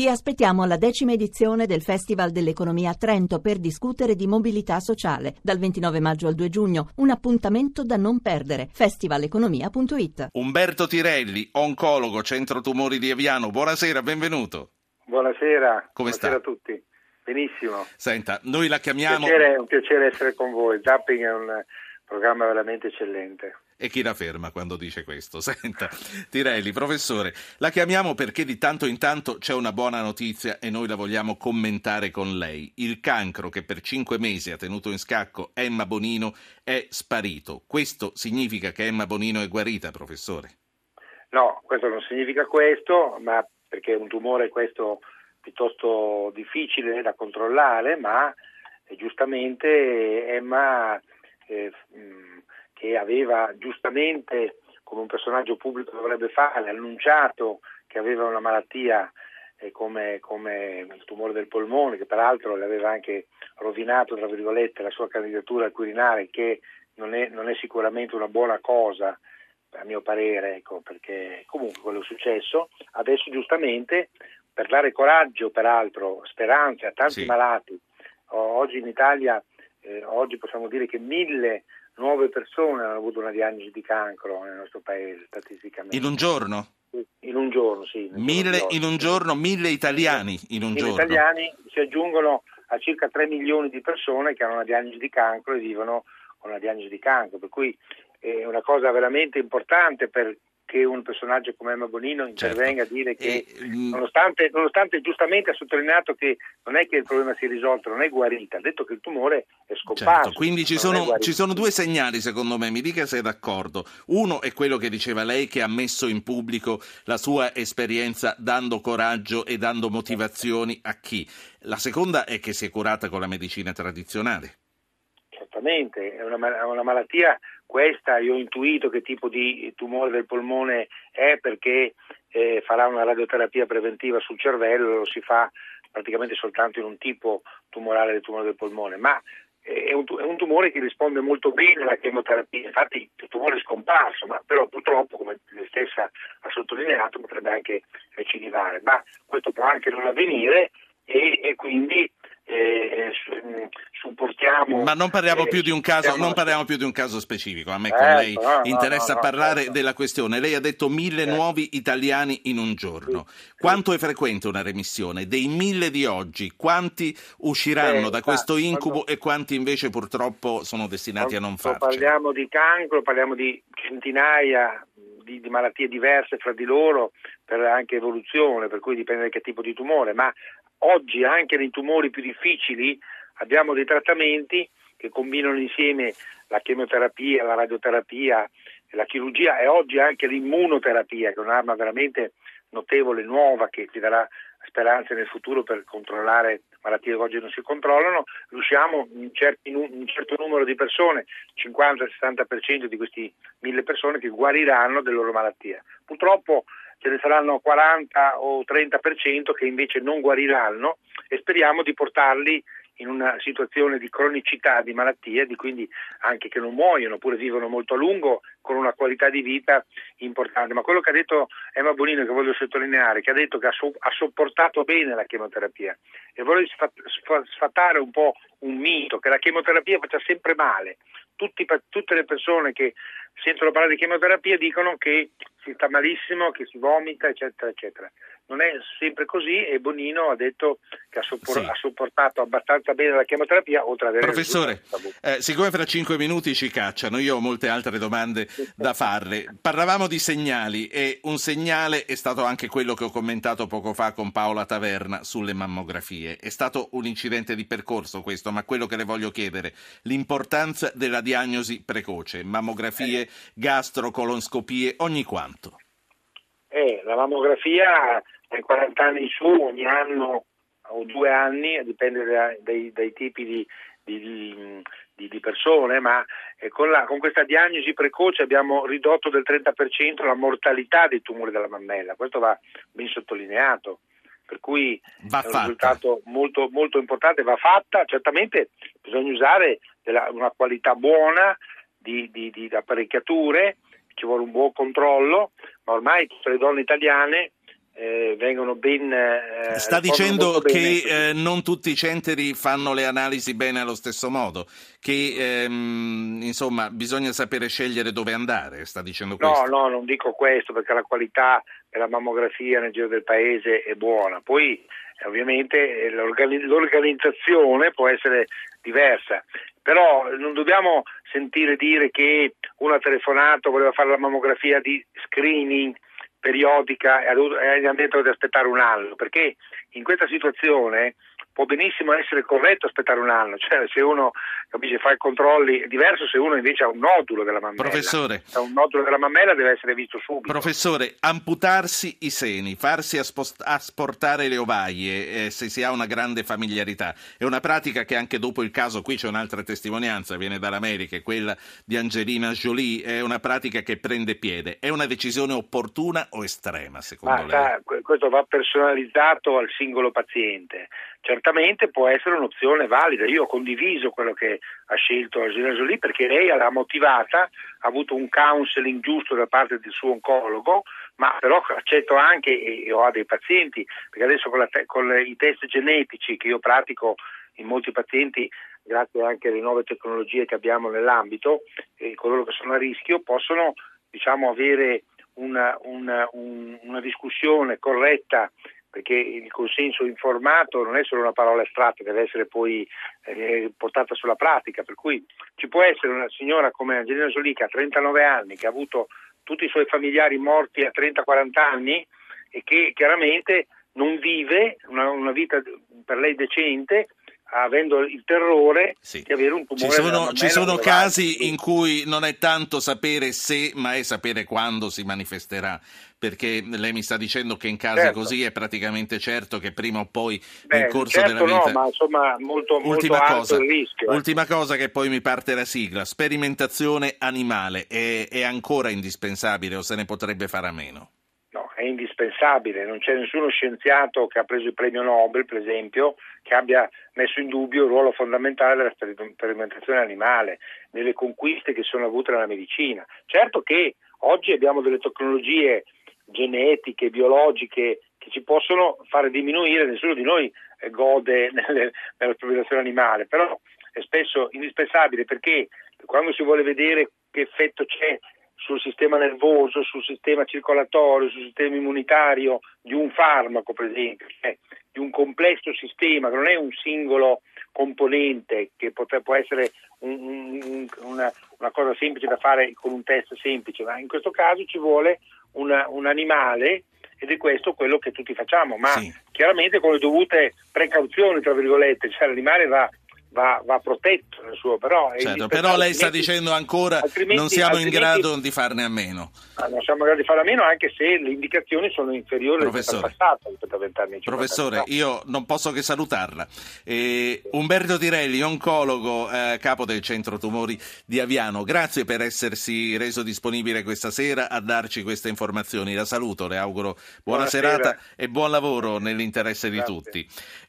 Vi aspettiamo alla decima edizione del Festival dell'Economia a Trento per discutere di mobilità sociale dal 29 maggio al 2 giugno. Un appuntamento da non perdere. festivaleconomia.it. Umberto Tirelli, oncologo, centro tumori di Aviano. Buonasera, benvenuto. Buonasera. Come Buonasera sta? a tutti. Benissimo. Senta, noi la Un chiamiamo piacere, un piacere essere con voi. Zapping è un programma veramente eccellente. E chi la ferma quando dice questo? Senta, Tirelli, professore, la chiamiamo perché di tanto in tanto c'è una buona notizia e noi la vogliamo commentare con lei. Il cancro che per cinque mesi ha tenuto in scacco Emma Bonino è sparito. Questo significa che Emma Bonino è guarita, professore? No, questo non significa questo, ma perché è un tumore questo piuttosto difficile da controllare, ma eh, giustamente Emma eh, mh, che aveva giustamente, come un personaggio pubblico dovrebbe fare, annunciato che aveva una malattia eh, come, come il tumore del polmone, che peraltro le aveva anche rovinato, tra virgolette, la sua candidatura al Quirinale, che non è, non è sicuramente una buona cosa, a mio parere, ecco, perché comunque quello è successo. Adesso giustamente, per dare coraggio, peraltro, speranze a tanti Sì. malati, oggi in Italia, eh, oggi possiamo dire che mille nuove persone hanno avuto una diagnosi di cancro nel nostro paese, statisticamente. In un giorno? In un giorno, sì. giorno Mille in un giorno, mille italiani in un Mille giorno. italiani si aggiungono a circa 3 milioni di persone che hanno una diagnosi di cancro e vivono con una diagnosi di cancro, per cui è una cosa veramente importante perché un personaggio come Emma Bonino intervenga Certo. a dire che E, mm, nonostante, nonostante giustamente ha sottolineato che non è che il problema si è risolto, non è guarita, ha detto che il tumore è scomparso. Certo, quindi ci sono, ci sono due segnali secondo me, mi dica se è d'accordo. Uno è quello che diceva lei che ha messo in pubblico la sua esperienza dando coraggio e dando motivazioni a chi. La seconda è che si è curata con la medicina tradizionale. Certamente, è una, una malattia questa, io ho intuito che tipo di tumore del polmone è perché eh, farà una radioterapia preventiva sul cervello, lo si fa praticamente soltanto in un tipo tumorale del tumore del polmone, ma eh, è un, è un tumore che risponde molto bene alla chemioterapia, infatti il tumore è scomparso, ma però purtroppo, come lei stessa ha sottolineato, potrebbe anche recidivare, ma questo può anche non avvenire e, e quindi eh, supportiamo... Ma non parliamo eh, più di un caso, non parliamo più di un caso specifico. A me con Certo, lei no, interessa no, no, parlare della questione. Lei ha detto mille Certo. nuovi italiani in un giorno. Quanto è frequente una remissione? Dei mille di oggi, quanti usciranno Eh, da questo incubo e quanti invece purtroppo sono destinati a non farcela? Parliamo di cancro, parliamo di centinaia di, di malattie diverse fra di loro per anche evoluzione, per cui dipende da che tipo di tumore, ma oggi anche nei tumori più difficili abbiamo dei trattamenti che combinano insieme la chemioterapia, la radioterapia, la chirurgia e oggi anche l'immunoterapia, che è un'arma veramente notevole, nuova, che ci darà speranze nel futuro per controllare malattie che oggi non si controllano, riusciamo in, un certo numero di persone, 50-60% di questi mille persone che guariranno della loro malattia. Purtroppo ce ne saranno 40 o 30% che invece non guariranno e speriamo di portarli in una situazione di cronicità di malattie, di quindi anche che non muoiono oppure vivono molto a lungo con una qualità di vita importante. Ma quello che ha detto Emma Bonino, che voglio sottolineare, che ha detto che ha, so- ha sopportato bene la chemioterapia e vorrei sfa- sfa- sfatare un po' un mito, che la chemioterapia faccia sempre male. Tutti- tutte le persone che sentono parlare di chemioterapia dicono che si sta malissimo, che si vomita, eccetera, eccetera. Non è sempre così e Bonino ha detto che ha, soppor- Sì. ha sopportato abbastanza bene la chemioterapia, oltre ad avere Professore, eh, siccome fra cinque minuti ci cacciano, io ho molte altre domande da farle. Parlavamo di segnali e un segnale è stato anche quello che ho commentato poco fa con Paola Taverna sulle mammografie. È stato un incidente di percorso questo, ma quello che le voglio chiedere, l'importanza della diagnosi precoce, mammografie, gastrocolonscopie, ogni quanto. Eh, la mammografia dai 40 anni in su, ogni anno o due anni, dipende da- dai, dai tipi di, di- di- di persone, ma eh, con, la- con questa diagnosi precoce abbiamo ridotto del 30% la mortalità dei tumori della mammella, questo va ben sottolineato. Per cui Va è un fatta. risultato molto, molto importante, va fatta, certamente bisogna usare della- una qualità buona di, di- di apparecchiature, ci vuole un buon controllo, ma ormai tutte le donne italiane eh, vengono ben... Eh, Sta dicendo che eh, non tutti i centri fanno le analisi bene allo stesso modo, che ehm, insomma bisogna sapere scegliere dove andare, sta dicendo questo? No, no, non dico questo perché la qualità della mammografia nel giro del paese è buona, poi ovviamente eh, l'organizzazione può essere diversa, però non dobbiamo sentire dire che uno ha telefonato, voleva fare la mammografia di screening periodica e hanno detto di aspettare un anno, perché in questa situazione può benissimo essere corretto aspettare un anno, cioè se uno capisce, fa i controlli, è diverso se uno invece ha un nodulo della mammella. Professore. Se ha un nodulo della mammella deve essere visto subito. Professore, amputarsi i seni, farsi aspost- asportare le ovaie eh, se si ha una grande familiarità, è una pratica che anche dopo il caso, qui c'è un'altra testimonianza, viene dall'America, quella di Angelina Jolie, è una pratica che prende piede. È una decisione opportuna o estrema secondo Ma, lei? Sa, questo va personalizzato al singolo paziente certamente può essere un'opzione valida. Io ho condiviso quello che ha scelto Angelina Jolie perché lei l'ha motivata, ha avuto un counseling giusto da parte del suo oncologo, ma però accetto anche, e ho dei pazienti, perché adesso con, te- con i test genetici che io pratico in molti pazienti, grazie anche alle nuove tecnologie che abbiamo nell'ambito, e coloro che sono a rischio possono diciamo, avere una, una, un, una discussione corretta perché il consenso informato non è solo una parola astratta, deve essere poi eh, portata sulla pratica, per cui ci può essere una signora come Angelina Jolie che ha 39 anni, che ha avuto tutti i suoi familiari morti a 30-40 anni e che chiaramente non vive una, una vita per lei decente avendo il terrore sì. di avere un tumore. Ci sono, ci sono casi in cui non è tanto sapere se, ma è sapere quando si manifesterà. Perché lei mi sta dicendo che in casi certo. così è praticamente certo che prima o poi Beh, nel corso certo della vita. No, ma insomma, molto, ultima molto cosa, il rischio. Eh. Ultima cosa che poi mi parte la sigla: sperimentazione animale è, è ancora indispensabile o se ne potrebbe fare a meno? Indispensabile, non c'è nessuno scienziato che ha preso il premio Nobel, per esempio, che abbia messo in dubbio il ruolo fondamentale della sperimentazione animale, nelle conquiste che sono avute nella medicina. Certo che oggi abbiamo delle tecnologie genetiche, biologiche che ci possono fare diminuire, nessuno di noi eh, gode nelle, nella sperimentazione animale, però è spesso indispensabile perché quando si vuole vedere che effetto c'è sul sistema nervoso, sul sistema circolatorio, sul sistema immunitario di un farmaco, per esempio, cioè di un complesso sistema che non è un singolo componente che potre, può essere un, un, una, una, cosa semplice da fare con un test semplice, ma in questo caso ci vuole una, un animale ed è questo quello che tutti facciamo, ma sì. chiaramente con le dovute precauzioni, tra virgolette, cioè l'animale va va, va protetto nel suo, però, certo, però lei sta dicendo ancora non siamo in grado di farne a meno. Non siamo in grado di farne a meno anche se le indicazioni sono inferiori rispetto al passato, rispetto a vent'anni. Professore, io non posso che salutarla. Eh, Umberto Tirelli, oncologo, eh, capo del centro tumori di Aviano, grazie per essersi reso disponibile questa sera a darci queste informazioni. La saluto, le auguro buona Buonasera. serata e buon lavoro nell'interesse di tutti.